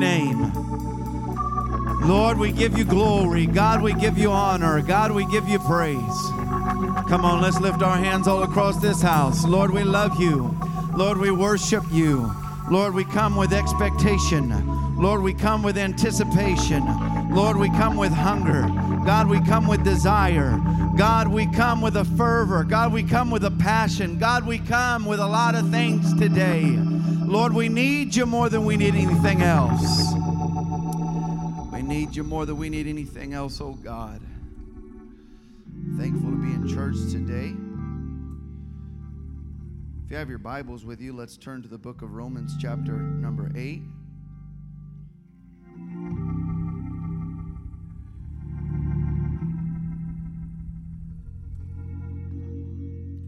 name. Lord, we give you glory. God, we give you honor. God, we give you praise. Come on, let's lift our hands all across this house. Lord, we love you. Lord, we worship you. Lord, we come with expectation. Lord, we come with anticipation. Lord, we come with hunger. God, we come with desire. God, we come with a fervor. God, we come with a passion. God, we come with a lot of things today. Lord, we need you more than we need anything else. We need you more than we need anything else, oh God. Thankful to be in church today. If you have your Bibles with you, let's turn to the book of Romans, chapter number 8.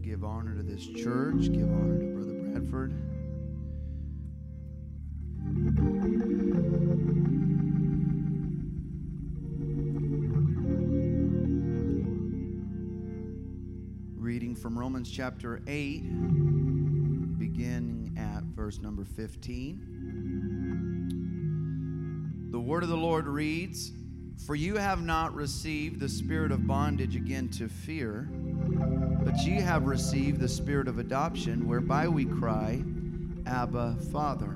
Give honor to this church, give honor to Brother Bradford. Reading from Romans chapter 8, beginning at verse number 15. The word of the Lord reads For you have not received the spirit of bondage again to fear, but ye have received the spirit of adoption, whereby we cry, Abba, Father.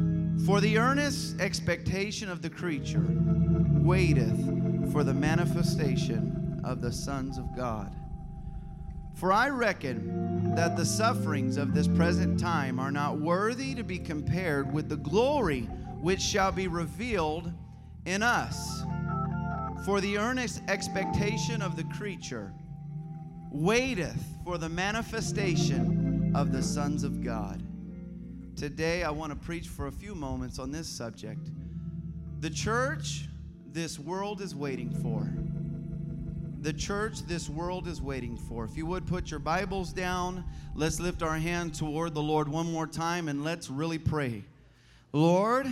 For the earnest expectation of the creature waiteth for the manifestation of the sons of God. For I reckon that the sufferings of this present time are not worthy to be compared with the glory which shall be revealed in us. For the earnest expectation of the creature waiteth for the manifestation of the sons of God. Today, I want to preach for a few moments on this subject. The church this world is waiting for. The church this world is waiting for. If you would put your Bibles down, let's lift our hand toward the Lord one more time and let's really pray. Lord,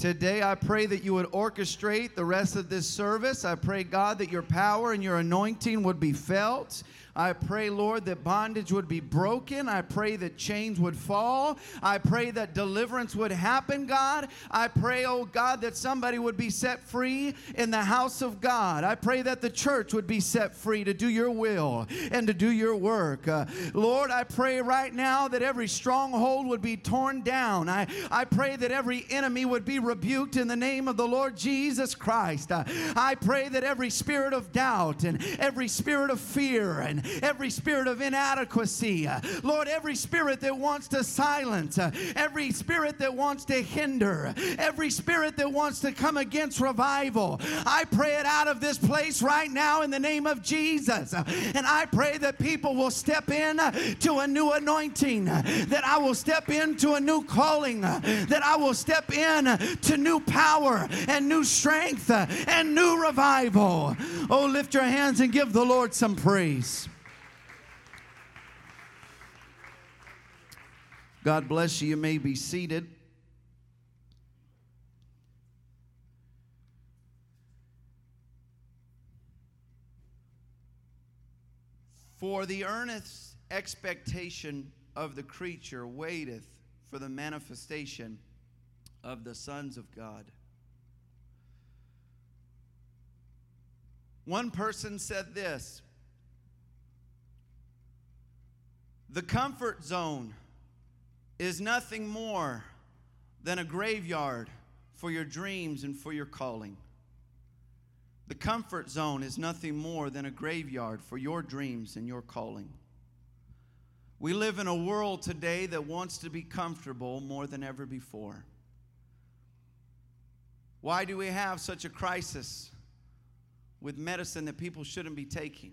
Today, I pray that you would orchestrate the rest of this service. I pray, God, that your power and your anointing would be felt. I pray, Lord, that bondage would be broken. I pray that chains would fall. I pray that deliverance would happen, God. I pray, oh God, that somebody would be set free in the house of God. I pray that the church would be set free to do your will and to do your work. Uh, Lord, I pray right now that every stronghold would be torn down. I, I pray that every enemy would be rebuked in the name of the Lord Jesus Christ. Uh, I pray that every spirit of doubt and every spirit of fear and every spirit of inadequacy, uh, Lord, every spirit that wants to silence, uh, every spirit that wants to hinder, every spirit that wants to come against revival, I pray it out of this place right now in the name of Jesus. And I pray that people will step in to a new anointing, that I will step into a new calling, that I will step in to new power and new strength and new revival. Oh, lift your hands and give the Lord some praise. God bless you. You may be seated. For the earnest expectation of the creature waiteth for the manifestation of the sons of God. One person said this The comfort zone is nothing more than a graveyard for your dreams and for your calling. The comfort zone is nothing more than a graveyard for your dreams and your calling. We live in a world today that wants to be comfortable more than ever before. Why do we have such a crisis with medicine that people shouldn't be taking?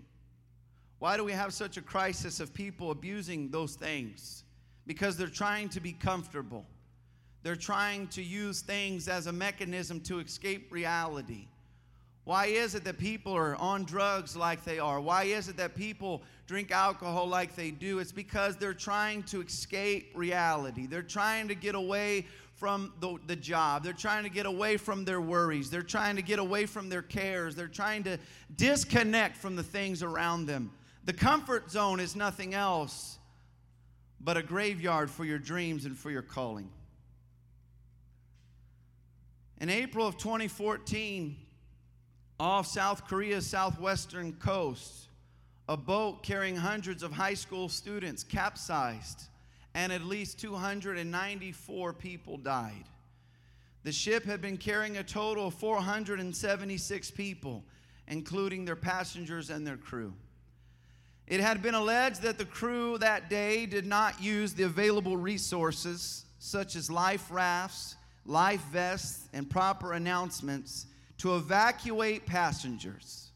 Why do we have such a crisis of people abusing those things? Because they're trying to be comfortable. They're trying to use things as a mechanism to escape reality. Why is it that people are on drugs like they are? Why is it that people drink alcohol like they do? It's because they're trying to escape reality. They're trying to get away from the, the job. They're trying to get away from their worries. They're trying to get away from their cares. They're trying to disconnect from the things around them. The comfort zone is nothing else but a graveyard for your dreams and for your calling. In April of 2014, off South Korea's southwestern coast, a boat carrying hundreds of high school students capsized and at least 294 people died. The ship had been carrying a total of 476 people, including their passengers and their crew. It had been alleged that the crew that day did not use the available resources, such as life rafts, life vests, and proper announcements, to evacuate passengers.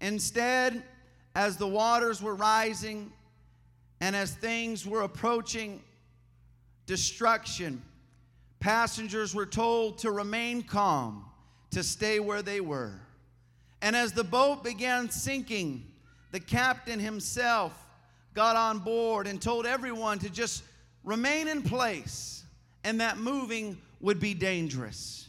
Instead, as the waters were rising and as things were approaching destruction, passengers were told to remain calm, to stay where they were. And as the boat began sinking, the captain himself got on board and told everyone to just remain in place and that moving would be dangerous.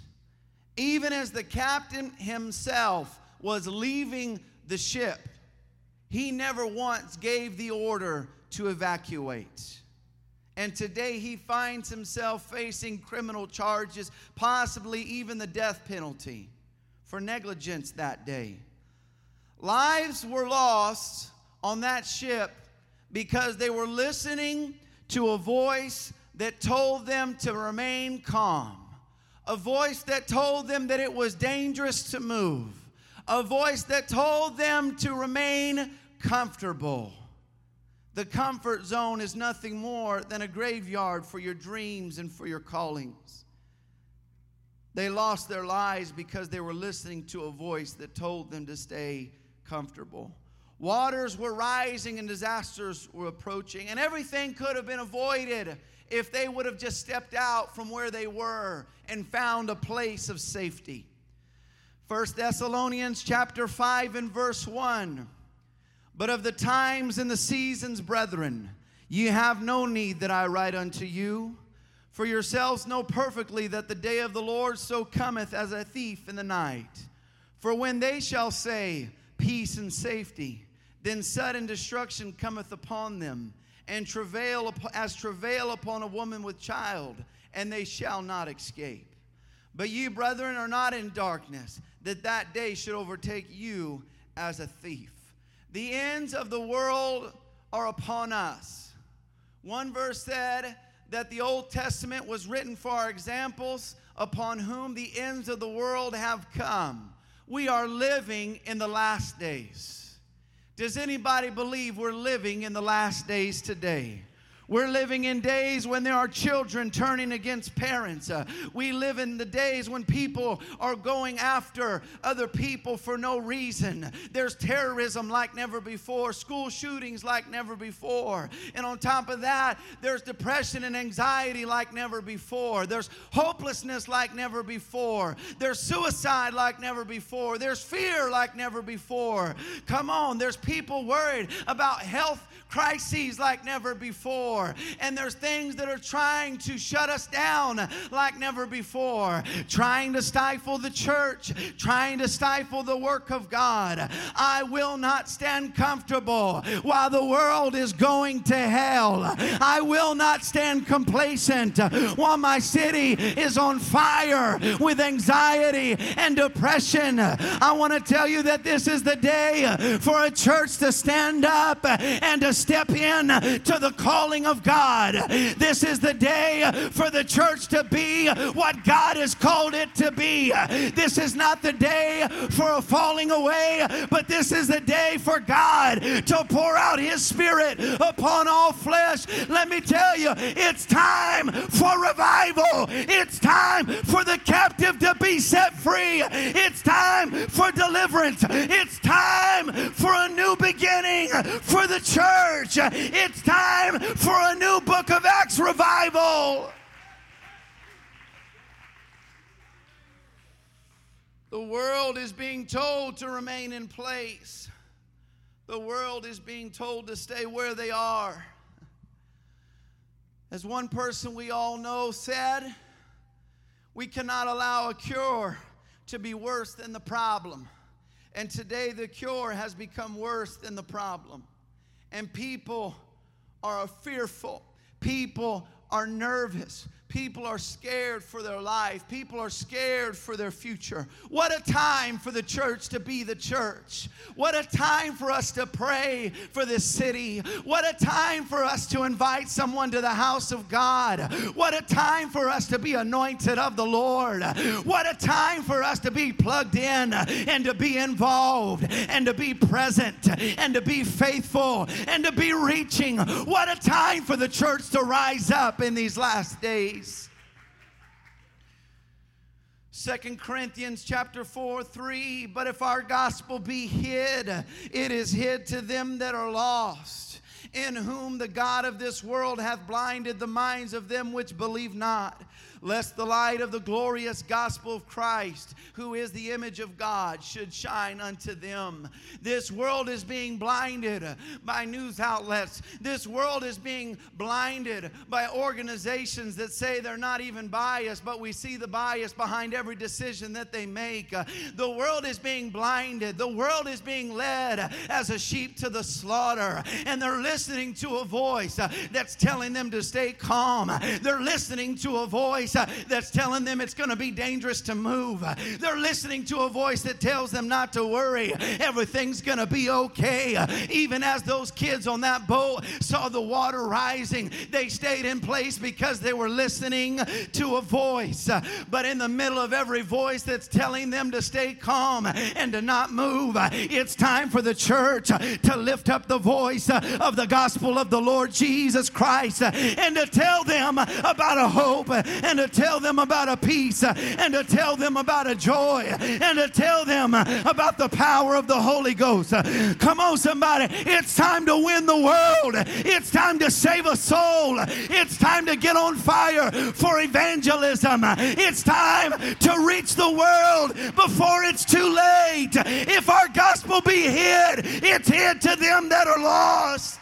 Even as the captain himself was leaving the ship, he never once gave the order to evacuate. And today he finds himself facing criminal charges, possibly even the death penalty for negligence that day. Lives were lost on that ship because they were listening to a voice that told them to remain calm, a voice that told them that it was dangerous to move, a voice that told them to remain comfortable. The comfort zone is nothing more than a graveyard for your dreams and for your callings. They lost their lives because they were listening to a voice that told them to stay comfortable. Waters were rising and disasters were approaching, and everything could have been avoided if they would have just stepped out from where they were and found a place of safety. First Thessalonians chapter 5 and verse 1 but of the times and the seasons, brethren, ye have no need that I write unto you. For yourselves know perfectly that the day of the Lord so cometh as a thief in the night. For when they shall say, Peace and safety, then sudden destruction cometh upon them, and travail as travail upon a woman with child, and they shall not escape. But ye, brethren, are not in darkness, that that day should overtake you as a thief. The ends of the world are upon us. One verse said that the Old Testament was written for our examples upon whom the ends of the world have come. We are living in the last days. Does anybody believe we're living in the last days today? We're living in days when there are children turning against parents. Uh, we live in the days when people are going after other people for no reason. There's terrorism like never before, school shootings like never before. And on top of that, there's depression and anxiety like never before. There's hopelessness like never before. There's suicide like never before. There's fear like never before. Come on, there's people worried about health crises like never before. And there's things that are trying to shut us down like never before, trying to stifle the church, trying to stifle the work of God. I will not stand comfortable while the world is going to hell. I will not stand complacent while my city is on fire with anxiety and depression. I want to tell you that this is the day for a church to stand up and to step in to the calling of God. This is the day for the church to be what God has called it to be. This is not the day for a falling away, but this is the day for God to pour out His Spirit upon all flesh. Let me tell you, it's time for revival. It's time for the captive to be set free. It's time for deliverance. It's time for a new beginning for the church church. It's time for a new Book of Acts revival. The world is being told to remain in place. The world is being told to stay where they are. As one person we all know said, we cannot allow a cure to be worse than the problem. And today, the cure has become worse than the problem. And people are fearful, people are nervous, People are scared for their life. People are scared for their future. What a time for the church to be the church. What a time for us to pray for this city. What a time for us to invite someone to the house of God. What a time for us to be anointed of the Lord. What a time for us to be plugged in and to be involved and to be present and to be faithful and to be reaching. What a time for the church to rise up in these last days. Second Corinthians chapter 4 3 But if our gospel be hid, it is hid to them that are lost, in whom the God of this world hath blinded the minds of them which believe not lest the light of the glorious gospel of Christ, who is the image of God, should shine unto them. This world is being blinded by news outlets. This world is being blinded by organizations that say they're not even biased, but we see the bias behind every decision that they make. The world is being blinded. The world is being led as a sheep to the slaughter, and they're listening to a voice that's telling them to stay calm. They're listening to a voice voice uh, that's telling them it's going to be dangerous to move. They're listening to a voice that tells them not to worry. Everything's going to be okay. Even as those kids on that boat saw the water rising, they stayed in place because they were listening to a voice. But in the middle of every voice that's telling them to stay calm and to not move, it's time for the church to lift up the voice of the gospel of the Lord Jesus Christ and to tell them about a hope and to tell them about a peace uh, and to tell them about a joy and to tell them about the power of the Holy Ghost. Uh, come on, somebody. It's time to win the world. It's time to save a soul. It's time to get on fire for evangelism. It's time to reach the world before it's too late. If our gospel be hid, it's hid to them that are lost.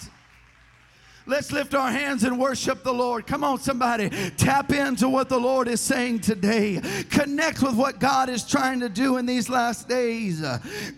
Let's lift our hands and worship the Lord. Come on, somebody. Tap into what the Lord is saying today. Connect with what God is trying to do in these last days.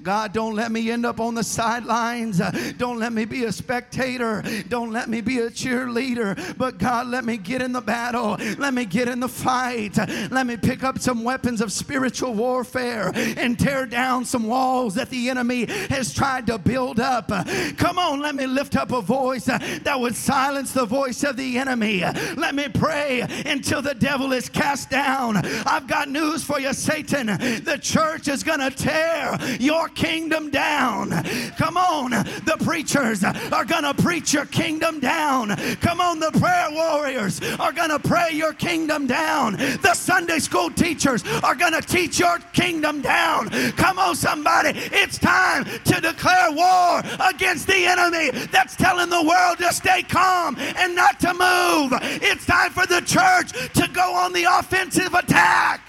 God, don't let me end up on the sidelines. Don't let me be a spectator. Don't let me be a cheerleader. But God, let me get in the battle. Let me get in the fight. Let me pick up some weapons of spiritual warfare and tear down some walls that the enemy has tried to build up. Come on, let me lift up a voice that would silence the voice of the enemy. Let me pray until the devil is cast down. I've got news for you, Satan. The church is going to tear your kingdom down. Come on, the preachers are going to preach your kingdom down. Come on, the prayer warriors are going to pray your kingdom down. The Sunday school teachers are going to teach your kingdom down. Come on, somebody. It's time to declare war against the enemy that's telling the world to stay calm and not to move. It's time for the church to go on the offensive attack.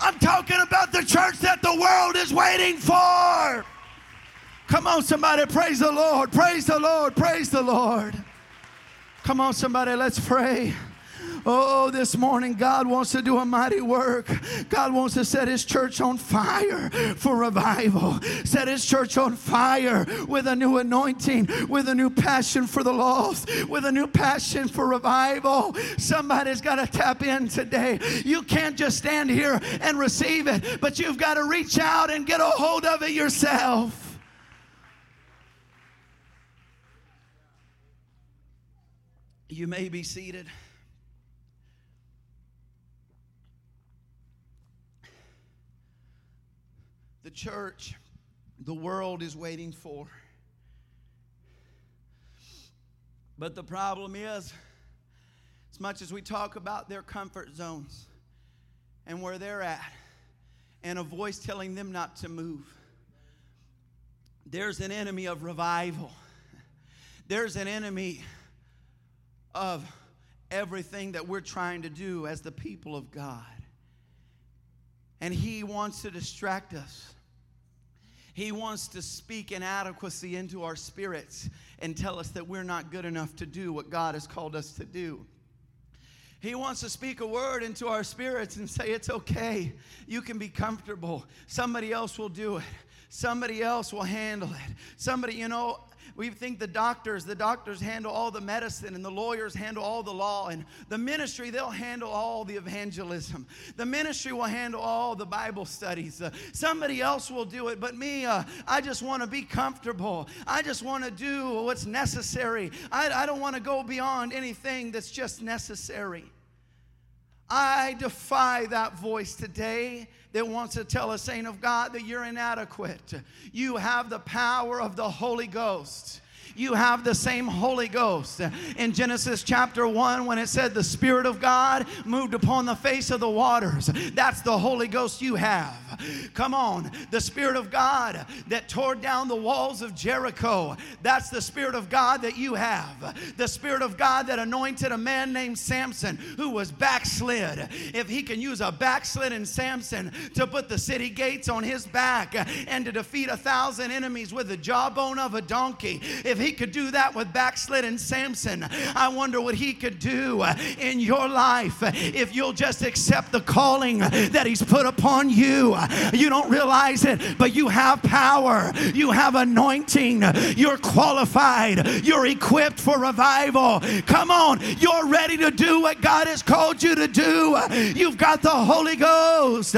I'm talking about the church that the world is waiting for. Come on, somebody, praise the Lord, praise the Lord, praise the Lord. Come on, somebody, let's pray. Oh, this morning, God wants to do a mighty work. God wants to set His church on fire for revival, set His church on fire with a new anointing, with a new passion for the lost, with a new passion for revival. Somebody's got to tap in today. You can't just stand here and receive it, but you've got to reach out and get a hold of it yourself. You may be seated. Church the world is waiting for. But the problem is, as much as we talk about their comfort zones and where they're at, and a voice telling them not to move, there's an enemy of revival. There's an enemy of everything that we're trying to do as the people of God. And he wants to distract us. He wants to speak inadequacy into our spirits and tell us that we're not good enough to do what God has called us to do. He wants to speak a word into our spirits and say, It's okay. You can be comfortable. Somebody else will do it. Somebody else will handle it. Somebody, you know, we think the doctors, the doctors handle all the medicine, and the lawyers handle all the law, and the ministry, they'll handle all the evangelism. The ministry will handle all the Bible studies. Uh, somebody else will do it, but me, uh, I just want to be comfortable. I just want to do what's necessary. I, I don't want to go beyond anything that's just necessary. I defy that voice today that wants to tell a saint of God that you're inadequate. You have the power of the Holy Ghost you have the same Holy Ghost. In Genesis chapter 1, when it said the Spirit of God moved upon the face of the waters, that's the Holy Ghost you have. Come on, the Spirit of God that tore down the walls of Jericho, that's the Spirit of God that you have. The Spirit of God that anointed a man named Samson who was backslid. If he can use a backslidden Samson to put the city gates on his back and to defeat a thousand enemies with the jawbone of a donkey, if he could do that with backslidden Samson, I wonder what he could do uh, in your life if you'll just accept the calling that he's put upon you. You don't realize it, but you have power, you have anointing, you're qualified, you're equipped for revival. Come on, you're ready to do what God has called you to do. You've got the Holy Ghost.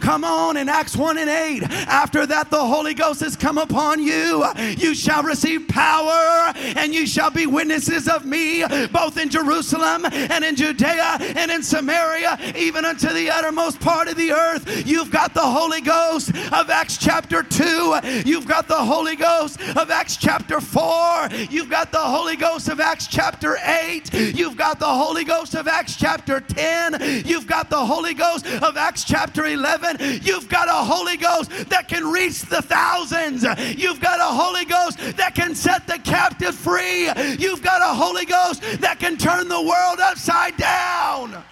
Come on, in Acts 1 and 8, after that, the Holy Ghost has come upon you. You shall receive power power, and you shall be witnesses of me both in Jerusalem and in Judea and in Samaria, even unto the uttermost part of the earth. You've got the Holy Ghost of Acts chapter 2. You've got the Holy Ghost of Acts chapter 4. You've got the Holy Ghost of Acts chapter 8. You've got the Holy Ghost of Acts chapter 10. You've got the Holy Ghost of Acts chapter 11. You've got a Holy Ghost that can reach the thousands. You've got a Holy Ghost that can set the the captive free. You've got a Holy Ghost that can turn the world upside down.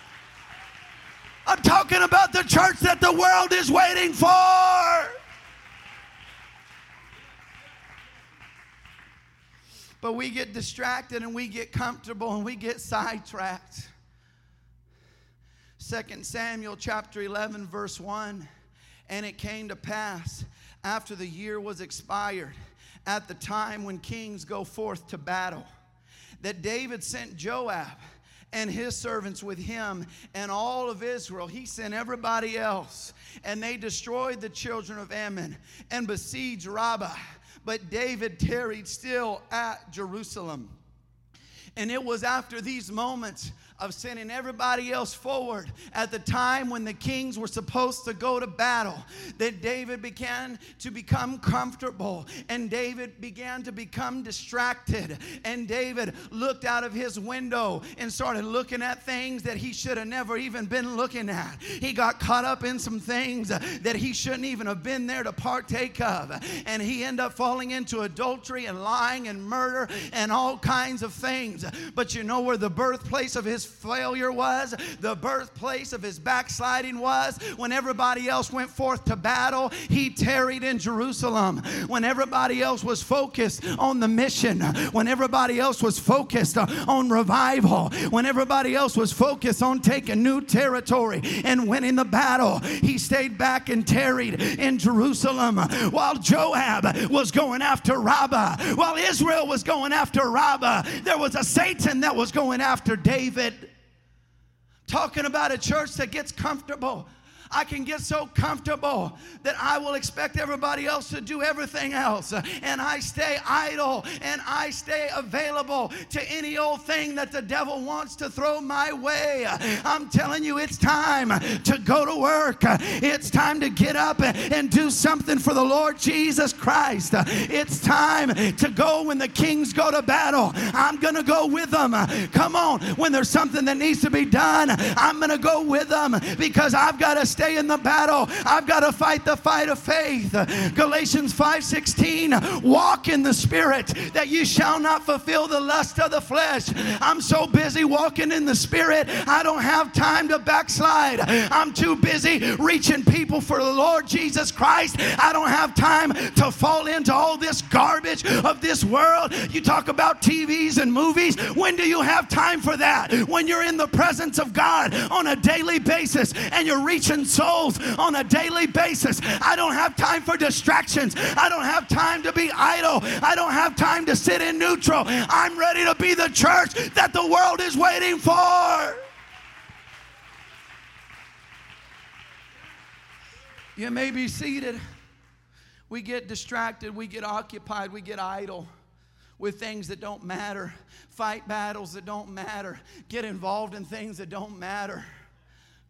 I'm talking about the church that the world is waiting for. But we get distracted and we get comfortable and we get sidetracked. 2 Samuel chapter 11, verse 1. And it came to pass after the year was expired at the time when kings go forth to battle. That David sent Joab and his servants with him and all of Israel. He sent everybody else, and they destroyed the children of Ammon and besieged Rabbah. But David tarried still at Jerusalem. And it was after these moments of sending everybody else forward at the time when the kings were supposed to go to battle that David began to become comfortable and David began to become distracted and David looked out of his window and started looking at things that he should have never even been looking at. He got caught up in some things that he shouldn't even have been there to partake of and he ended up falling into adultery and lying and murder and all kinds of things. But you know where the birthplace of his failure was, the birthplace of his backsliding was. When everybody else went forth to battle, he tarried in Jerusalem. When everybody else was focused on the mission, when everybody else was focused uh, on revival, when everybody else was focused on taking new territory and winning the battle, he stayed back and tarried in Jerusalem while Joab was going after Rabbah, while Israel was going after Rabbah. There was a Satan that was going after David talking about a church that gets comfortable I can get so comfortable that I will expect everybody else to do everything else. And I stay idle and I stay available to any old thing that the devil wants to throw my way. I'm telling you, it's time to go to work. It's time to get up and do something for the Lord Jesus Christ. It's time to go when the kings go to battle. I'm going to go with them. Come on, when there's something that needs to be done, I'm going to go with them because I've got to stay in the battle. I've got to fight the fight of faith. Galatians 5:16, walk in the spirit that you shall not fulfill the lust of the flesh. I'm so busy walking in the spirit, I don't have time to backslide. I'm too busy reaching people for the Lord Jesus Christ. I don't have time to fall into all this garbage of this world. You talk about TVs and movies. When do you have time for that? When you're in the presence of God on a daily basis and you're reaching souls on a daily basis. I don't have time for distractions. I don't have time to be idle. I don't have time to sit in neutral. I'm ready to be the church that the world is waiting for. You may be seated. We get distracted, we get occupied, we get idle with things that don't matter, fight battles that don't matter, get involved in things that don't matter.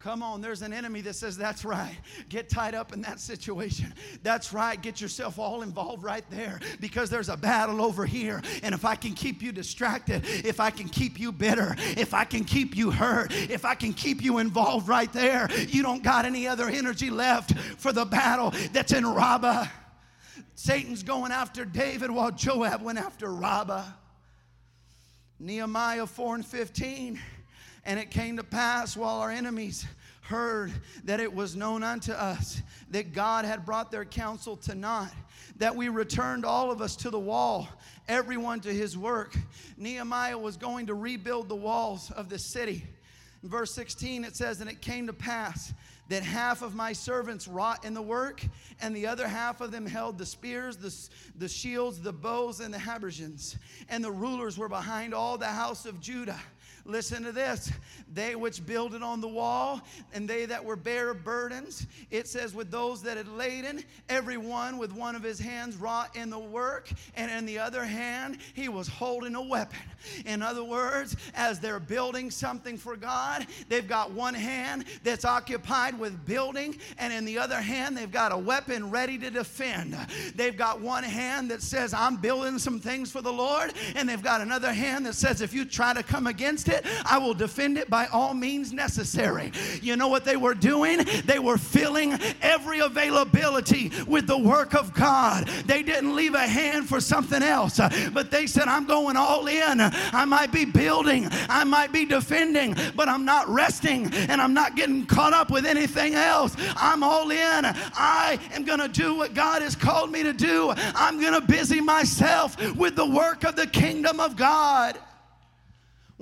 Come on, there's an enemy that says, That's right. Get tied up in that situation. That's right. Get yourself all involved right there because there's a battle over here. And if I can keep you distracted, if I can keep you bitter, if I can keep you hurt, if I can keep you involved right there, you don't got any other energy left for the battle that's in Rabbah. Satan's going after David while Joab went after Rabbah. Nehemiah 4 and 15. And it came to pass while our enemies heard that it was known unto us that God had brought their counsel to naught, that we returned all of us to the wall, everyone to his work. Nehemiah was going to rebuild the walls of the city. In verse 16, it says, And it came to pass that half of my servants wrought in the work, and the other half of them held the spears, the, the shields, the bows, and the habergeons. And the rulers were behind all the house of Judah. Listen to this. They which builded on the wall, and they that were bare burdens, it says, with those that had laden, every one with one of his hands wrought in the work, and in the other hand, he was holding a weapon. In other words, as they're building something for God, they've got one hand that's occupied with building, and in the other hand, they've got a weapon ready to defend. They've got one hand that says, I'm building some things for the Lord, and they've got another hand that says, if you try to come against it, it, I will defend it by all means necessary. You know what they were doing? They were filling every availability with the work of God. They didn't leave a hand for something else, but they said, I'm going all in. I might be building, I might be defending, but I'm not resting and I'm not getting caught up with anything else. I'm all in. I am going to do what God has called me to do. I'm going to busy myself with the work of the kingdom of God.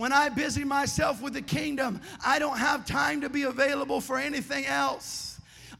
When I busy myself with the kingdom, I don't have time to be available for anything else.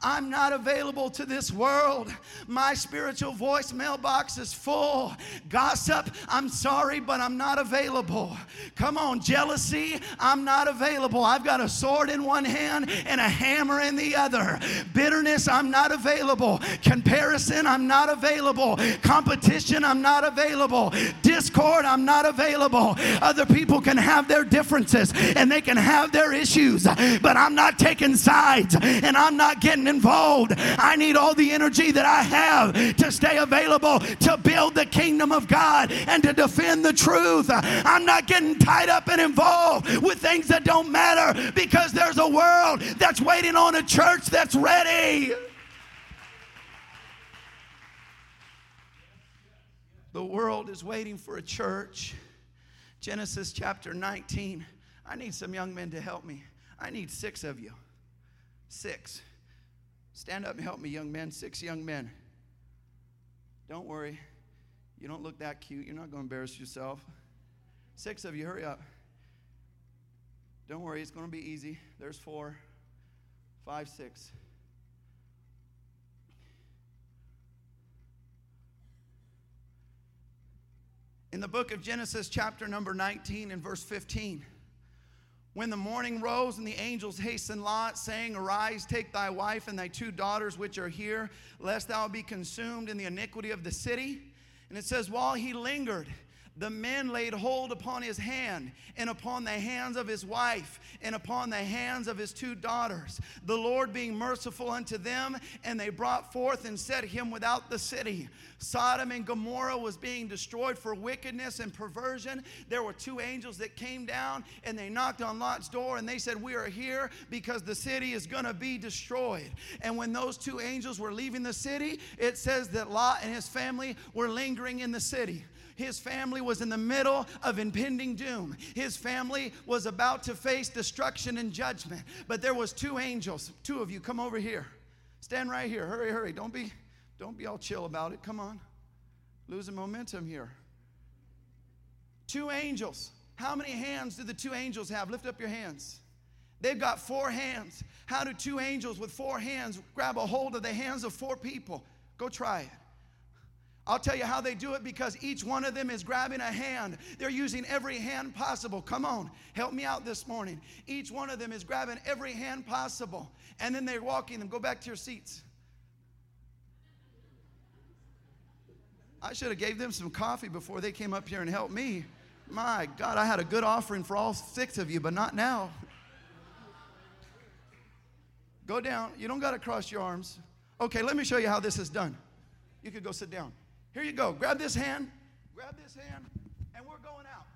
I'm not available to this world. My spiritual voice mailbox is full. Gossip, I'm sorry, but I'm not available. Come on, jealousy, I'm not available. I've got a sword in one hand and a hammer in the other. Bitterness, I'm not available. Comparison, I'm not available. Competition, I'm not available. Discord, I'm not available. Other people can have their differences and they can have their issues, but I'm not taking sides and I'm not getting involved. I need all the energy that I have to stay available to build the kingdom of God and to defend the truth. I'm not getting tied up and involved with things that don't matter because there's a world that's waiting on a church that's ready. The world is waiting for a church. Genesis chapter 19. I need some young men to help me. I need six of you. Six. Stand up and help me, young men. Six young men. Don't worry. You don't look that cute. You're not going to embarrass yourself. Six of you, hurry up. Don't worry, it's going to be easy. There's four, five, six. In the book of Genesis, chapter number 19, and verse 15. When the morning rose and the angels hastened Lot, saying, Arise, take thy wife and thy two daughters which are here, lest thou be consumed in the iniquity of the city. And it says, While he lingered, the men laid hold upon his hand and upon the hands of his wife and upon the hands of his two daughters, the Lord being merciful unto them, and they brought forth and set him without the city. Sodom and Gomorrah was being destroyed for wickedness and perversion. There were two angels that came down and they knocked on Lot's door and they said, We are here because the city is going to be destroyed. And when those two angels were leaving the city, it says that Lot and his family were lingering in the city. His family was in the middle of impending doom. His family was about to face destruction and judgment. But there was two angels. Two of you come over here. Stand right here. Hurry, hurry. Don't be don't be all chill about it. Come on. Losing momentum here. Two angels. How many hands do the two angels have? Lift up your hands. They've got four hands. How do two angels with four hands grab a hold of the hands of four people? Go try it. I'll tell you how they do it because each one of them is grabbing a hand. They're using every hand possible. Come on, help me out this morning. Each one of them is grabbing every hand possible. And then they're walking them. Go back to your seats. I should have gave them some coffee before they came up here and helped me. My God, I had a good offering for all six of you, but not now. Go down. You don't got to cross your arms. Okay, let me show you how this is done. You could go sit down. Here you go. Grab this hand. Grab this hand. And we're going out.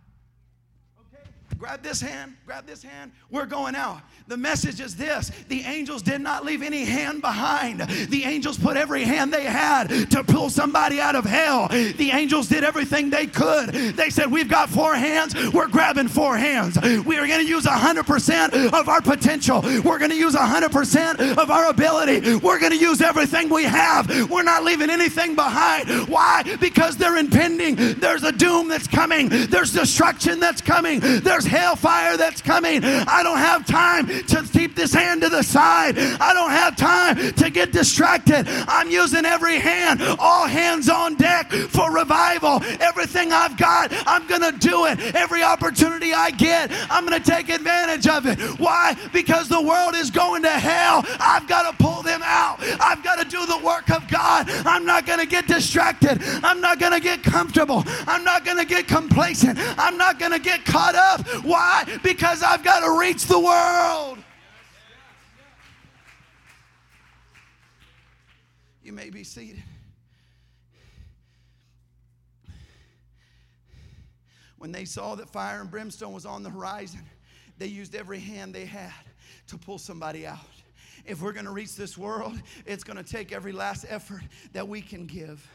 Okay? Grab this hand. Grab this hand. We're going out. The message is this the angels did not leave any hand behind. The angels put every hand they had to pull somebody out of hell. The angels did everything they could. They said, We've got four hands, we're grabbing four hands. We are going to use 100% of our potential. We're going to use 100% of our ability. We're going to use everything we have. We're not leaving anything behind. Why? Because they're impending. There's a doom that's coming, there's destruction that's coming, there's hellfire that's coming. I don't have time to keep this hand to the side. I don't have time to get distracted. I'm using every hand, all hands on deck for revival. Everything I've got, I'm going to do it. Every opportunity I get, I'm going to take advantage of it. Why? Because the world is going to hell. I've got to pull them out. I've got to do the work of God. I'm not going to get distracted. I'm not going to get comfortable. I'm not going to get complacent. I'm not going to get caught up. Why? Because I've got to reach the world. You may be seated. When they saw that fire and brimstone was on the horizon, they used every hand they had to pull somebody out. If we're going to reach this world, it's going to take every last effort that we can give.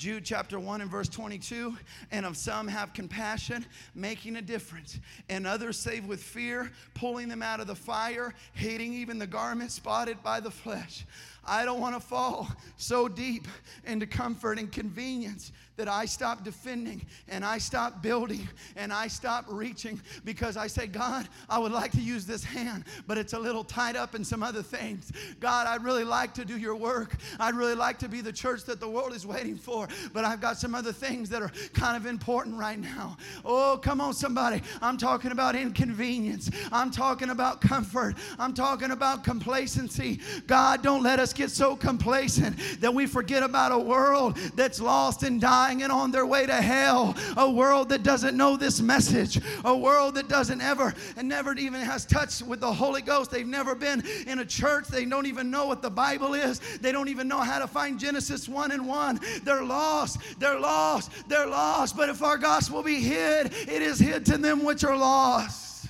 Jude chapter 1 and verse 22 and of some have compassion, making a difference, and others save with fear, pulling them out of the fire, hating even the garment spotted by the flesh. I don't want to fall so deep into comfort and convenience that I stop defending and I stop building and I stop reaching because I say, God, I would like to use this hand, but it's a little tied up in some other things. God, I'd really like to do your work. I'd really like to be the church that the world is waiting for, but I've got some other things that are kind of important right now. Oh, come on, somebody. I'm talking about inconvenience. I'm talking about comfort. I'm talking about complacency. God, don't let us get so complacent that we forget about a world that's lost and dying and on their way to hell. A world that doesn't know this message. A world that doesn't ever and never even has touched with the Holy Ghost. They've never been in a church. They don't even know what the Bible is. They don't even know how to find Genesis 1 and 1. They're lost. They're lost. They're lost. But if our gospel be hid, it is hid to them which are lost.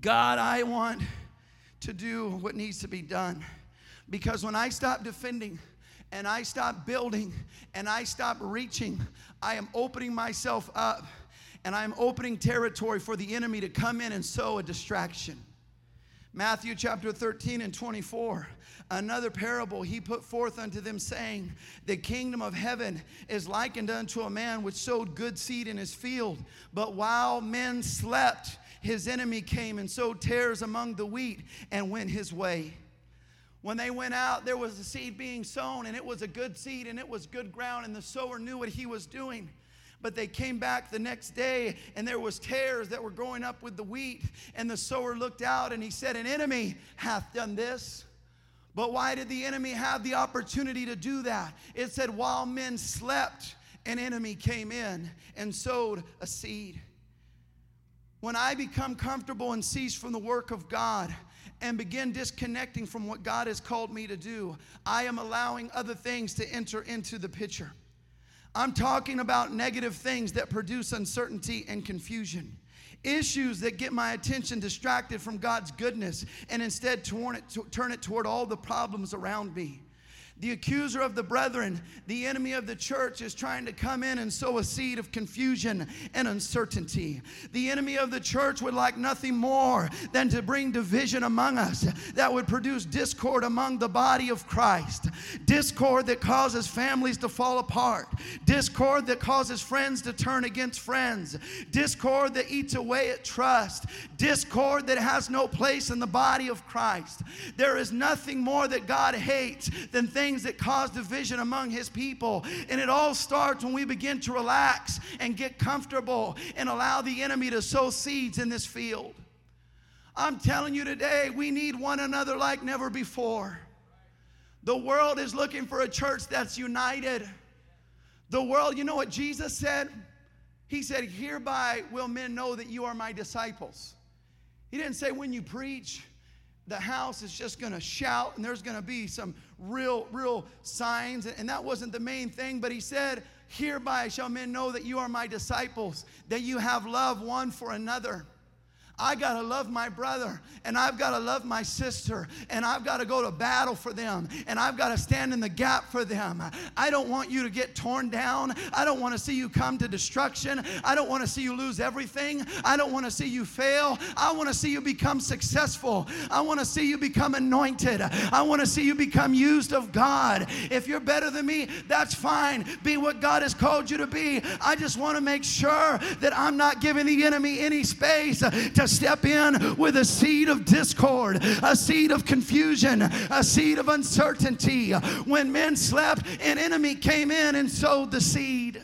God, I want to do what needs to be done. Because when I stop defending, and I stop building and I stop reaching, I am opening myself up and I'm opening territory for the enemy to come in and sow a distraction. Matthew chapter 13 and 24. Another parable he put forth unto them, saying, The kingdom of heaven is likened unto a man which sowed good seed in his field. But while men slept, his enemy came and sowed tares among the wheat and went his way. When they went out, there was a seed being sown, and it was a good seed, and it was good ground, and the sower knew what he was doing. But they came back the next day, and there was tares that were growing up with the wheat. And the sower looked out, and he said, An enemy hath done this. But why did the enemy have the opportunity to do that? It said, While men slept, an enemy came in and sowed a seed. When I become comfortable and cease from the work of God, and begin disconnecting from what God has called me to do, I am allowing other things to enter into the picture. I'm talking about negative things that produce uncertainty and confusion. Issues that get my attention distracted from God's goodness and instead turn it, toward all the problems around me. The accuser of the brethren, the enemy of the church, is trying to come in and sow a seed of confusion and uncertainty. The enemy of the church would like nothing more than to bring division among us that would produce discord among the body of Christ. Discord that causes families to fall apart. Discord that causes friends to turn against friends. Discord that eats away at trust. Discord that has no place in the body of Christ. There is nothing more that God hates than things things that cause division among his people. And it all starts when we begin to relax and get comfortable and allow the enemy to sow seeds in this field. I'm telling you today, we need one another like never before. The world is looking for a church that's united. The world, you know what Jesus said? He said, Hereby will men know that you are my disciples. He didn't say when you preach, the house is just going to shout and there's going to be some real, real signs. And that wasn't the main thing, but he said, Hereby shall men know that you are my disciples, that you have love one for another. I got to love my brother and I've got to love my sister and I've got to go to battle for them and I've got to stand in the gap for them. I don't want you to get torn down. I don't want to see you come to destruction. I don't want to see you lose everything. I don't want to see you fail. I want to see you become successful. I want to see you become anointed. I want to see you become used of God. If you're better than me, that's fine. Be what God has called you to be. I just want to make sure that I'm not giving the enemy any space to step in with a seed of discord, a seed of confusion, a seed of uncertainty. When men slept, an enemy came in and sowed the seed.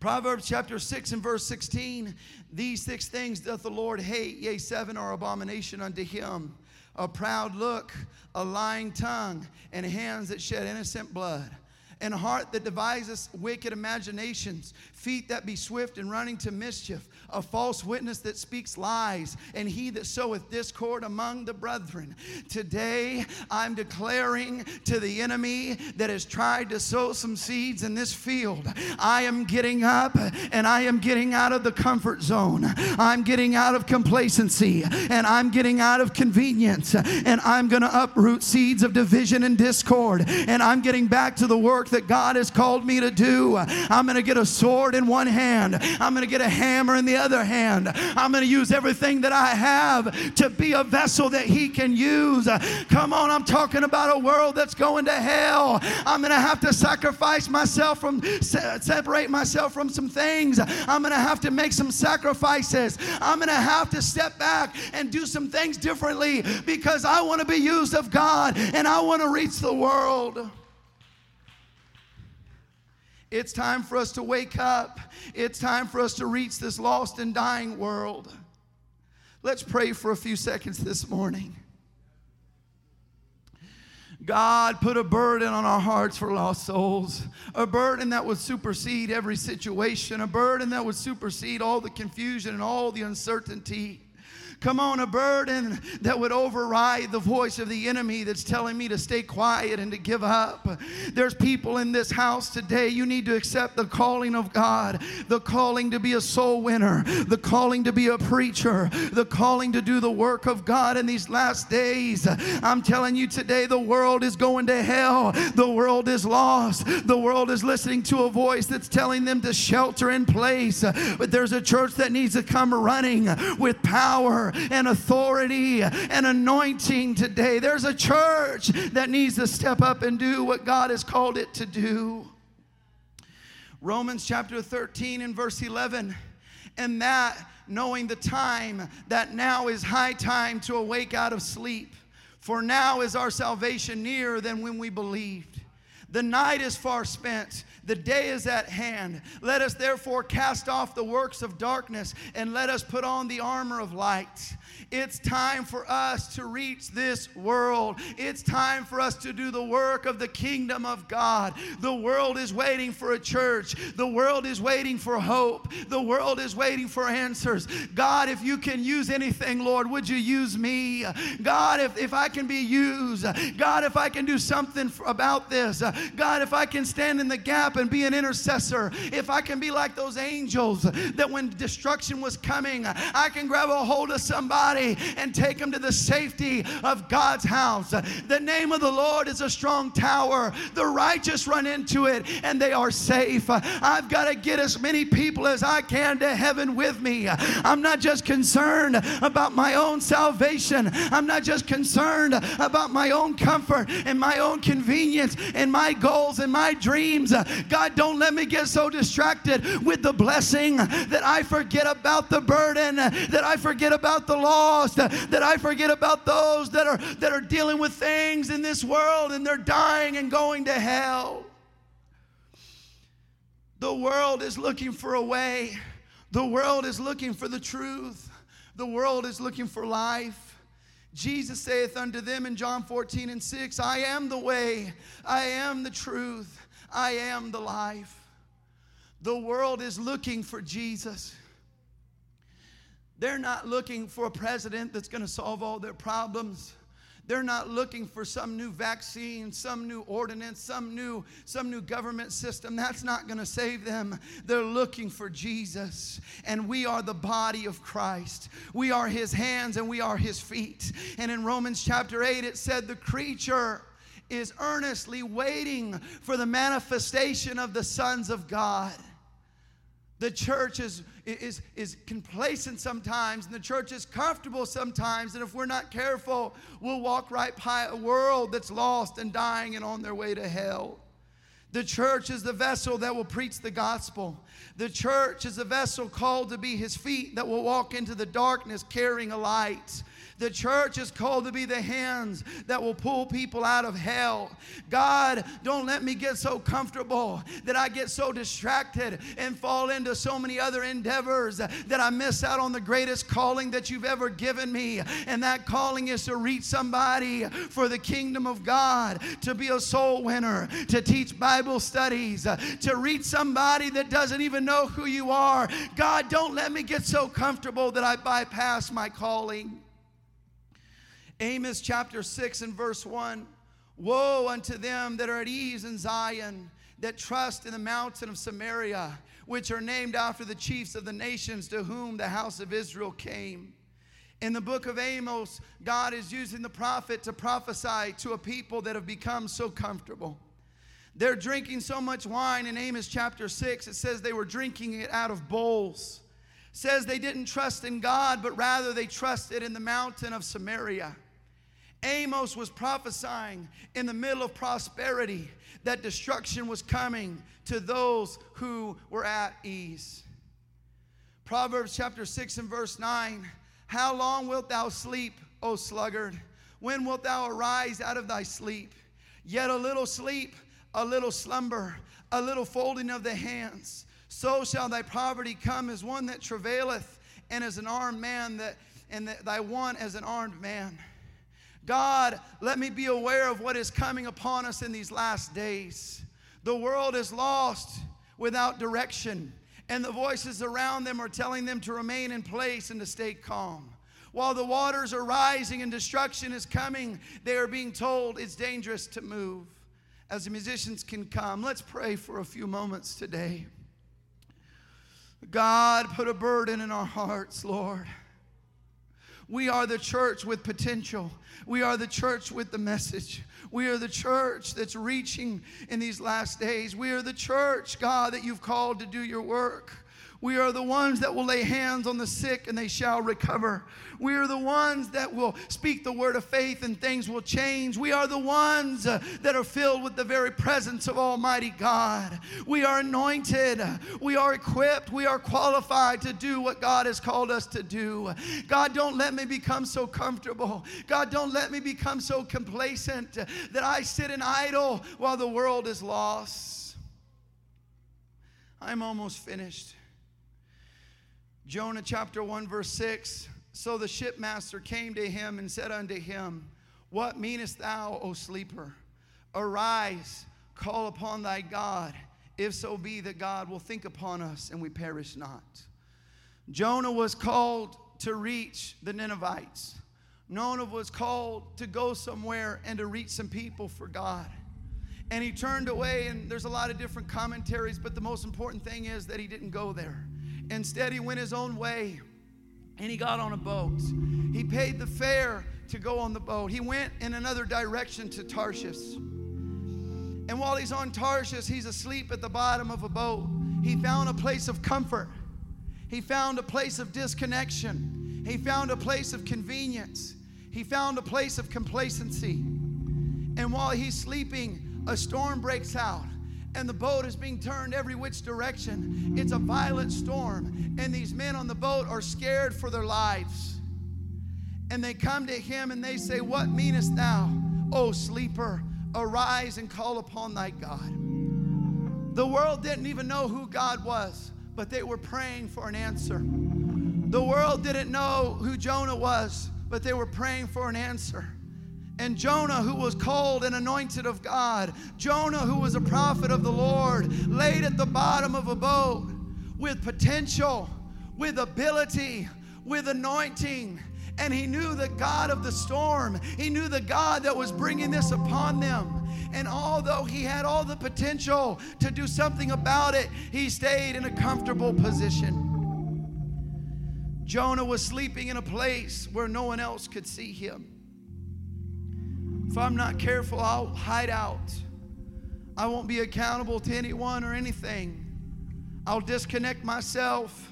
Proverbs chapter 6 and verse 16 These six things doth the Lord hate, yea, seven are abomination unto him a proud look, a lying tongue, and hands that shed innocent blood and heart that devises wicked imaginations, feet that be swift in running to mischief, a false witness that speaks lies, and he that soweth discord among the brethren. Today, I'm declaring to the enemy that has tried to sow some seeds in this field I am getting up and I am getting out of the comfort zone. I'm getting out of complacency and I'm getting out of convenience and I'm going to uproot seeds of division and discord and I'm getting back to the work that God has called me to do. I'm going to get a sword in one hand, I'm going to get a hammer in the other hand. I'm going to use everything that I have to be a vessel that He can use. Come on, I'm talking about a world that's going to hell. I'm going to have to sacrifice myself from, separate myself from some things. I'm going to have to make some sacrifices. I'm going to have to step back and do some things differently because I want to be used of God and I want to reach the world. It's time for us to wake up. It's time for us to reach this lost and dying world. Let's pray for a few seconds this morning. God put a burden on our hearts for lost souls, a burden that would supersede every situation, a burden that would supersede all the confusion and all the uncertainty. Come on, a burden that would override the voice of the enemy that's telling me to stay quiet and to give up. There's people in this house today, you need to accept the calling of God, the calling to be a soul winner, the calling to be a preacher, the calling to do the work of God in these last days. I'm telling you today, the world is going to hell. The world is lost. The world is listening to a voice that's telling them to shelter in place. But there's a church that needs to come running with power and authority and anointing today. There's a church that needs to step up and do what God has called it to do. Romans chapter 13 and verse 11. And that, knowing the time, that now is high time to awake out of sleep. For now is our salvation nearer than when we believed The night is far spent, the day is at hand. Let us therefore cast off the works of darkness and let us put on the armor of light. It's time for us to reach this world. It's time for us to do the work of the kingdom of God. The world is waiting for a church. The world is waiting for hope. The world is waiting for answers. God, if you can use anything, Lord, would you use me? God, if, if I can be used, God, if I can do something about this, God, if I can stand in the gap and be an intercessor, if I can be like those angels that when destruction was coming, I can grab a hold of somebody and take them to the safety of God's house. The name of the Lord is a strong tower. The righteous run into it and they are safe. I've got to get as many people as I can to heaven with me. I'm not just concerned about my own salvation, I'm not just concerned about my own comfort and my own convenience and my goals and my dreams. God, don't let me get so distracted with the blessing that I forget about the burden, that I forget about the lost, that I forget about those that are that are dealing with things in this world and they're dying and going to hell. The world is looking for a way. The world is looking for the truth. The world is looking for life. Jesus saith unto them in John 14 and 6, I am the way, I am the truth, I am the life. The world is looking for Jesus. They're not looking for a president that's going to solve all their problems. They're not looking for some new vaccine, some new ordinance, some new some new government system. That's not going to save them. They're looking for Jesus, and we are the body of Christ. We are his hands and we are his feet. And in Romans chapter 8 it said the creature is earnestly waiting for the manifestation of the sons of God. The church is, is, is complacent sometimes, and the church is comfortable sometimes. And if we're not careful, we'll walk right by a world that's lost and dying and on their way to hell. The church is the vessel that will preach the gospel. The church is a vessel called to be his feet that will walk into the darkness carrying a light. The church is called to be the hands that will pull people out of hell. God, don't let me get so comfortable that I get so distracted and fall into so many other endeavors that I miss out on the greatest calling that you've ever given me. And that calling is to reach somebody for the kingdom of God, to be a soul winner, to teach Bible studies, to reach somebody that doesn't even know who you are. God, don't let me get so comfortable that I bypass my calling. Amos chapter 6 and verse 1 Woe unto them that are at ease in Zion, that trust in the mountain of Samaria, which are named after the chiefs of the nations to whom the house of Israel came. In the book of Amos, God is using the prophet to prophesy to a people that have become so comfortable. They're drinking so much wine in Amos chapter 6, it says they were drinking it out of bowls. It says they didn't trust in God, but rather they trusted in the mountain of Samaria. Amos was prophesying in the middle of prosperity that destruction was coming to those who were at ease. Proverbs chapter 6 and verse 9 How long wilt thou sleep, O sluggard? When wilt thou arise out of thy sleep? Yet a little sleep, a little slumber, a little folding of the hands. So shall thy poverty come as one that travaileth, and as an armed man that and thy want as an armed man. God, let me be aware of what is coming upon us in these last days. The world is lost without direction, and the voices around them are telling them to remain in place and to stay calm. While the waters are rising and destruction is coming, they are being told it's dangerous to move. As the musicians can come, let's pray for a few moments today. God, put a burden in our hearts, Lord. We are the church with potential. We are the church with the message. We are the church that's reaching in these last days. We are the church, God, that you've called to do your work. We are the ones that will lay hands on the sick and they shall recover. We are the ones that will speak the word of faith and things will change. We are the ones uh, that are filled with the very presence of Almighty God. We are anointed. We are equipped. We are qualified to do what God has called us to do. God, don't let me become so comfortable. God, don't let me become so complacent that I sit in idle while the world is lost. I'm almost finished. Jonah chapter 1, verse 6. So the shipmaster came to him and said unto him, What meanest thou, O sleeper? Arise, call upon thy God, if so be that God will think upon us and we perish not. Jonah was called to reach the Ninevites. Jonah was called to go somewhere and to reach some people for God. And he turned away, and there's a lot of different commentaries, but the most important thing is that he didn't go there. Instead, he went his own way and he got on a boat. He paid the fare to go on the boat. He went in another direction to Tarshish. And while he's on Tarshish, he's asleep at the bottom of a boat. He found a place of comfort. He found a place of disconnection. He found a place of convenience. He found a place of complacency. And while he's sleeping, a storm breaks out and the boat is being turned every which direction. It's a violent storm, and these men on the boat are scared for their lives. And they come to him and they say, What meanest thou, O sleeper? Arise and call upon thy God. The world didn't even know who God was, but they were praying for an answer. The world didn't know who Jonah was, but they were praying for an answer. And Jonah, who was called and anointed of God, Jonah, who was a prophet of the Lord, laid at the bottom of a boat with potential, with ability, with anointing. And he knew the God of the storm. He knew the God that was bringing this upon them. And although he had all the potential to do something about it, he stayed in a comfortable position. Jonah was sleeping in a place where no one else could see him. If I'm not careful, I'll hide out. I won't be accountable to anyone or anything. I'll disconnect myself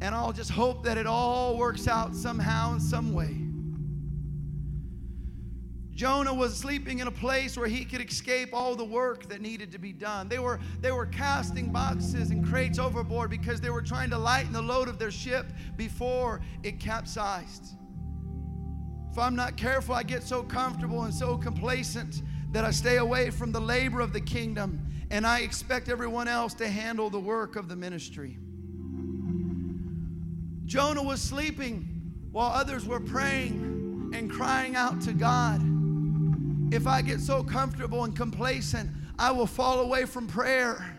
and I'll just hope that it all works out somehow in some way. Jonah was sleeping in a place where he could escape all the work that needed to be done. They were, they were casting boxes and crates overboard because they were trying to lighten the load of their ship before it capsized. If I'm not careful, I get so comfortable and so complacent that I stay away from the labor of the kingdom and I expect everyone else to handle the work of the ministry. Jonah was sleeping while others were praying and crying out to God. If I get so comfortable and complacent, I will fall away from prayer.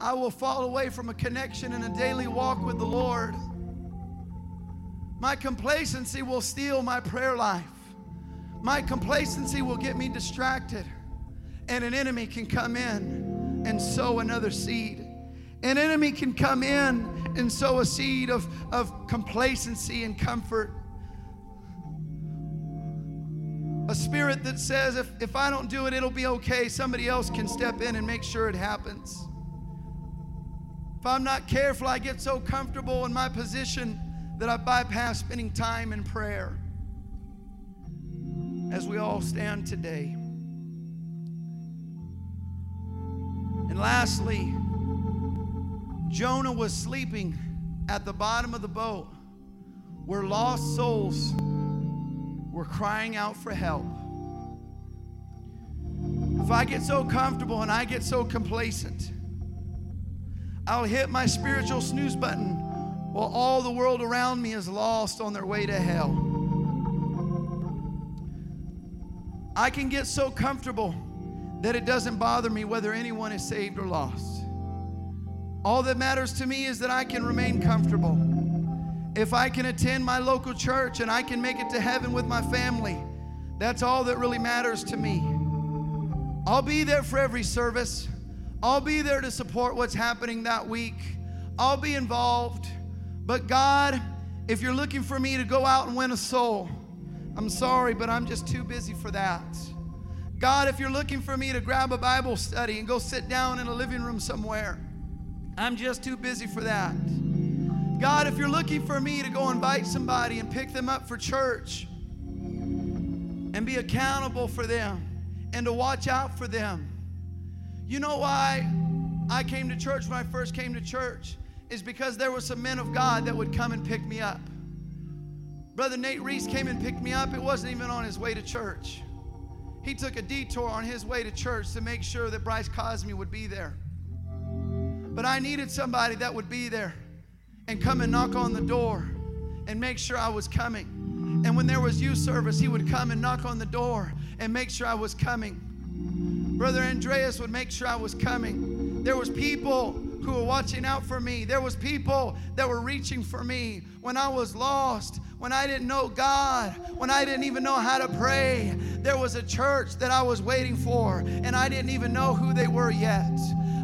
I will fall away from a connection and a daily walk with the Lord. My complacency will steal my prayer life. My complacency will get me distracted. And an enemy can come in and sow another seed. An enemy can come in and sow a seed of, of complacency and comfort. A spirit that says, if, if I don't do it, it'll be okay. Somebody else can step in and make sure it happens. If I'm not careful, I get so comfortable in my position that I bypass spending time in prayer as we all stand today. And lastly, Jonah was sleeping at the bottom of the boat where lost souls were crying out for help. If I get so comfortable and I get so complacent, I'll hit my spiritual snooze button while all the world around me is lost on their way to hell. I can get so comfortable that it doesn't bother me whether anyone is saved or lost. All that matters to me is that I can remain comfortable. If I can attend my local church and I can make it to heaven with my family, that's all that really matters to me. I'll be there for every service. I'll be there to support what's happening that week. I'll be involved. But God, if you're looking for me to go out and win a soul, I'm sorry, but I'm just too busy for that. God, if you're looking for me to grab a Bible study and go sit down in a living room somewhere, I'm just too busy for that. God, if you're looking for me to go invite somebody and pick them up for church and be accountable for them and to watch out for them, you know why I came to church when I first came to church? Is because there were some men of God that would come and pick me up. Brother Nate Reese came and picked me up. It wasn't even on his way to church. He took a detour on his way to church to make sure that Bryce Cosme would be there. But I needed somebody that would be there and come and knock on the door and make sure I was coming. And when there was youth service, he would come and knock on the door and make sure I was coming. Brother Andreas would make sure I was coming. There was people who were watching out for me. There was people that were reaching for me when I was lost, when I didn't know God, when I didn't even know how to pray. There was a church that I was waiting for, and I didn't even know who they were yet.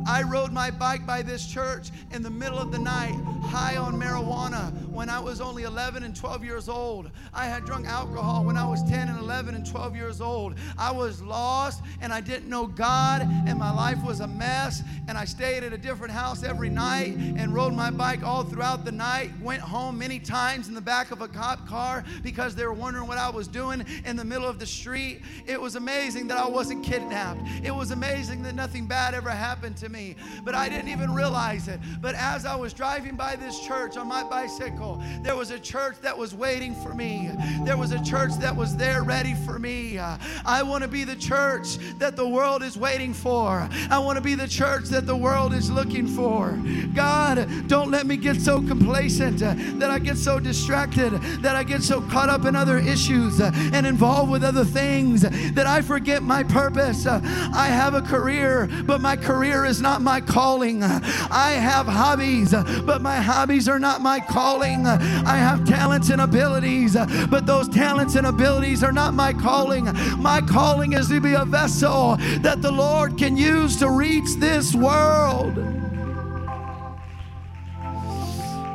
I rode my bike by this church in the middle of the night, high on marijuana, when I was only 11 and 12 years old. I had drunk alcohol when I was 10 and 11 and 12 years old. I was lost and I didn't know God, and my life was a mess. And I stayed at a different house every night and rode my bike all throughout the night. Went home many times in the back of a cop car because they were wondering what I was doing in the middle of the street. It was amazing that I wasn't kidnapped. It was amazing that nothing bad ever happened to me me, but I didn't even realize it. But as I was driving by this church on my bicycle, there was a church that was waiting for me. There was a church that was there ready for me. I want to be the church that the world is waiting for. I want to be the church that the world is looking for. God, don't let me get so complacent uh, that I get so distracted, that I get so caught up in other issues uh, and involved with other things that I forget my purpose. Uh, I have a career, but my career is not my calling. I have hobbies, but my hobbies are not my calling. I have talents and abilities, but those talents and abilities are not my calling. My calling is to be a vessel that the Lord can use to reach this world.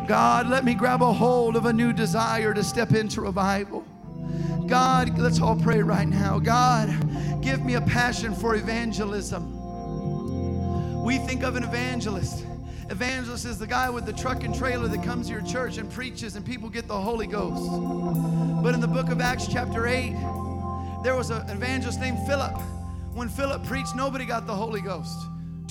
God, let me grab a hold of a new desire to step into revival. God, let's all pray right now. God, give me a passion for evangelism. We think of an evangelist. Evangelist is the guy with the truck and trailer that comes to your church and preaches, and people get the Holy Ghost. But in the book of Acts, chapter 8, there was an evangelist named Philip. When Philip preached, nobody got the Holy Ghost.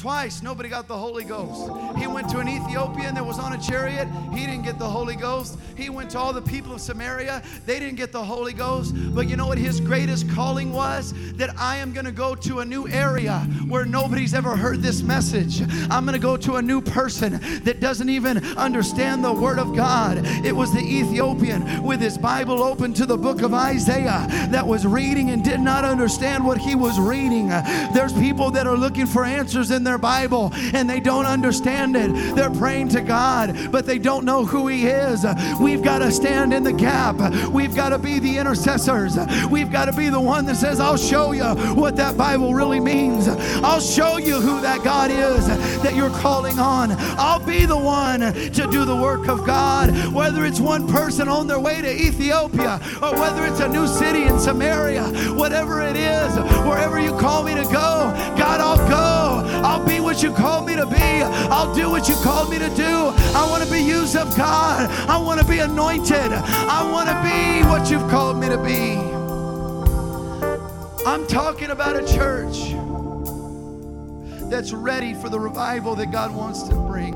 Twice, nobody got the Holy Ghost. He went to an Ethiopian that was on a chariot. He didn't get the Holy Ghost. He went to all the people of Samaria. They didn't get the Holy Ghost. But you know what his greatest calling was? That I am going to go to a new area where nobody's ever heard this message. I'm going to go to a new person that doesn't even understand the Word of God. It was the Ethiopian with his Bible open to the book of Isaiah that was reading and did not understand what he was reading. There's people that are looking for answers in their their Bible and they don't understand it. They're praying to God, but they don't know who He is. We've got to stand in the gap. We've got to be the intercessors. We've got to be the one that says, I'll show you what that Bible really means. I'll show you who that God is that you're calling on. I'll be the one to do the work of God, whether it's one person on their way to Ethiopia or whether it's a new city in Samaria, whatever it is, wherever you call me to go, God, I'll go. I'll I'll be what you called me to be. I'll do what you called me to do. I want to be used of God. I want to be anointed. I want to be what you've called me to be. I'm talking about a church that's ready for the revival that God wants to bring.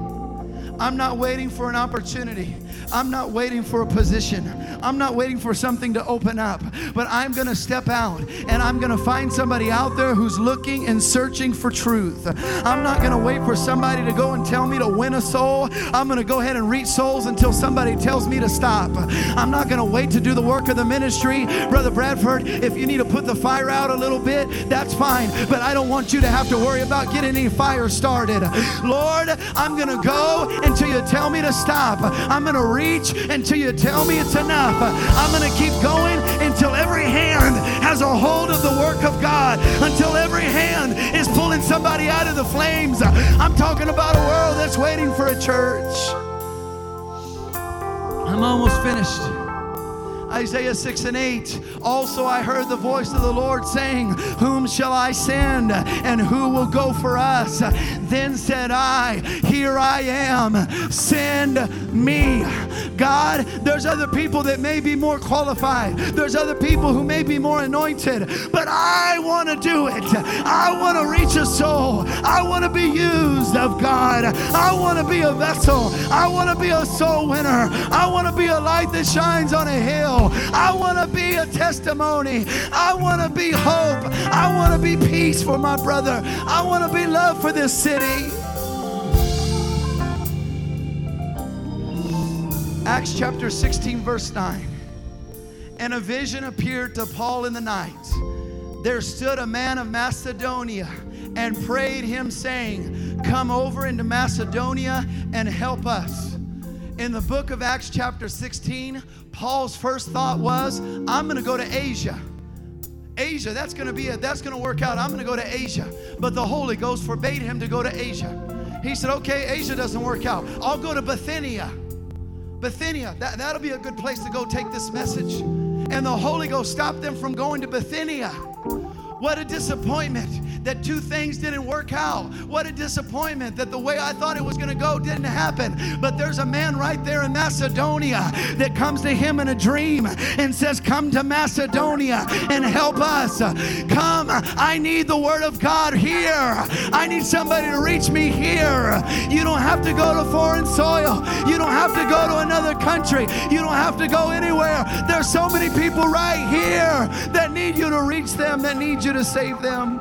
I'm not waiting for an opportunity. I'm not waiting for a position. I'm not waiting for something to open up, but I'm going to step out and I'm going to find somebody out there who's looking and searching for truth. I'm not going to wait for somebody to go and tell me to win a soul. I'm going to go ahead and reach souls until somebody tells me to stop. I'm not going to wait to do the work of the ministry. Brother Bradford, if you need to put the fire out a little bit, that's fine, but I don't want you to have to worry about getting any fire started. Lord, I'm going to go until you tell me to stop. I'm going to reach until you tell me it's enough. I'm going to keep going until every hand has a hold of the work of God, until every hand is pulling somebody out of the flames. I'm talking about a world that's waiting for a church. I'm almost finished. Isaiah 6 and 8. Also, I heard the voice of the Lord saying, Whom shall I send, and who will go for us? Then said I, Here I am, send me. God, there's other people that may be more qualified, there's other people who may be more anointed, but I want to do it. I want to reach a soul. I want to be used of God. I want to be a vessel. I want to be a soul winner. I want to be a light that shines on a hill. I want to be a testimony. I want to be hope. I want to be peace for my brother. I want to be love for this city. Acts chapter 16, verse 9. And a vision appeared to Paul in the night. There stood a man of Macedonia and prayed him, saying, Come over into Macedonia and help us. In the book of Acts, chapter 16, Paul's first thought was, I'm going to go to Asia. Asia, that's going to be it. That's going to work out. I'm going to go to Asia. But the Holy Ghost forbade him to go to Asia. He said, Okay, Asia doesn't work out. I'll go to Bithynia. Bithynia, that, that'll be a good place to go take this message. And the Holy Ghost stopped them from going to Bithynia. What a disappointment that two things didn't work out. What a disappointment that the way I thought it was going to go didn't happen. But there's a man right there in Macedonia that comes to him in a dream and says, Come to Macedonia and help us. Come, I need the word of God here. I need somebody to reach me here. You don't have to go to foreign soil, you don't have to go to another country, you don't have to go anywhere. There's so many people right here that need you to reach them, that need you to save them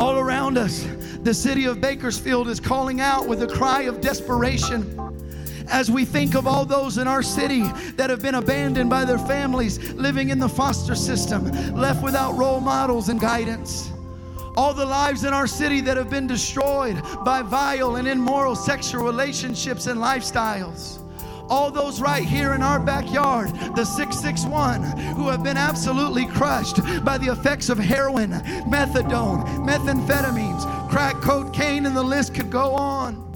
all around us. The city of Bakersfield is calling out with a cry of desperation as we think of all those in our city that have been abandoned by their families, living in the foster system, left without role models and guidance. All the lives in our city that have been destroyed by vile and immoral sexual relationships and lifestyles all those right here in our backyard, the 661, who have been absolutely crushed by the effects of heroin, methadone, methamphetamines, crack cocaine, and the list could go on.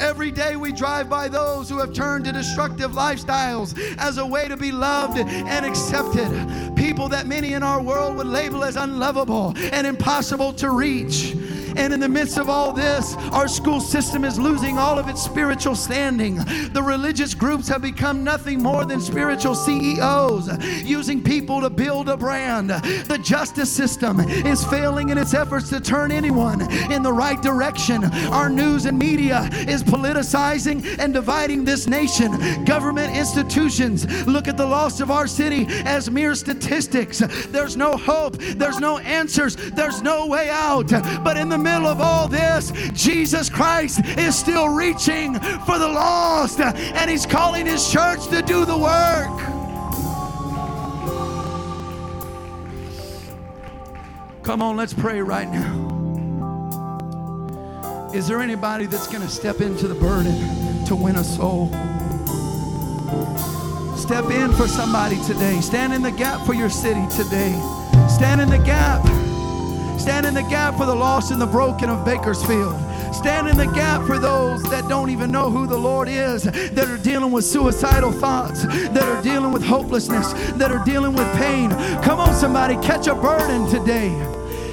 Every day we drive by those who have turned to destructive lifestyles as a way to be loved and accepted. People that many in our world would label as unlovable and impossible to reach. And in the midst of all this, our school system is losing all of its spiritual standing. The religious groups have become nothing more than spiritual CEOs, using people to build a brand. The justice system is failing in its efforts to turn anyone in the right direction. Our news and media is politicizing and dividing this nation. Government institutions look at the loss of our city as mere statistics. There's no hope, there's no answers, there's no way out. But in the middle of all this, Jesus Christ is still reaching for the lost and He's calling His church to do the work. Come on, let's pray right now. Is there anybody that's going to step into the burden to win a soul? Step in for somebody today. Stand in the gap for your city today. Stand in the gap. Stand in the gap for the lost and the broken of Bakersfield. Stand in the gap for those that don't even know who the Lord is, that are dealing with suicidal thoughts, that are dealing with hopelessness, that are dealing with pain. Come on, somebody, catch a burden today.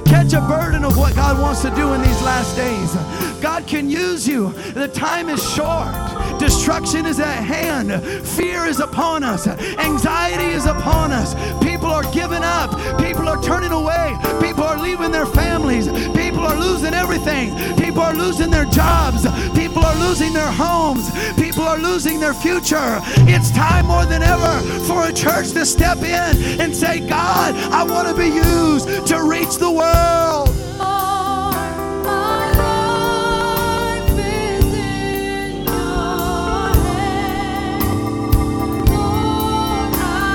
Catch a burden of what God wants to do in these last days. God can use you. The time is short. Destruction is at hand. Fear is upon us. Anxiety is upon us. People are giving up. People are turning away. People are leaving their families. People are losing everything. People are losing their jobs. People are losing their homes. People are losing their future. It's time more than ever for a church to step in and say, God, I want to be used to reach the world.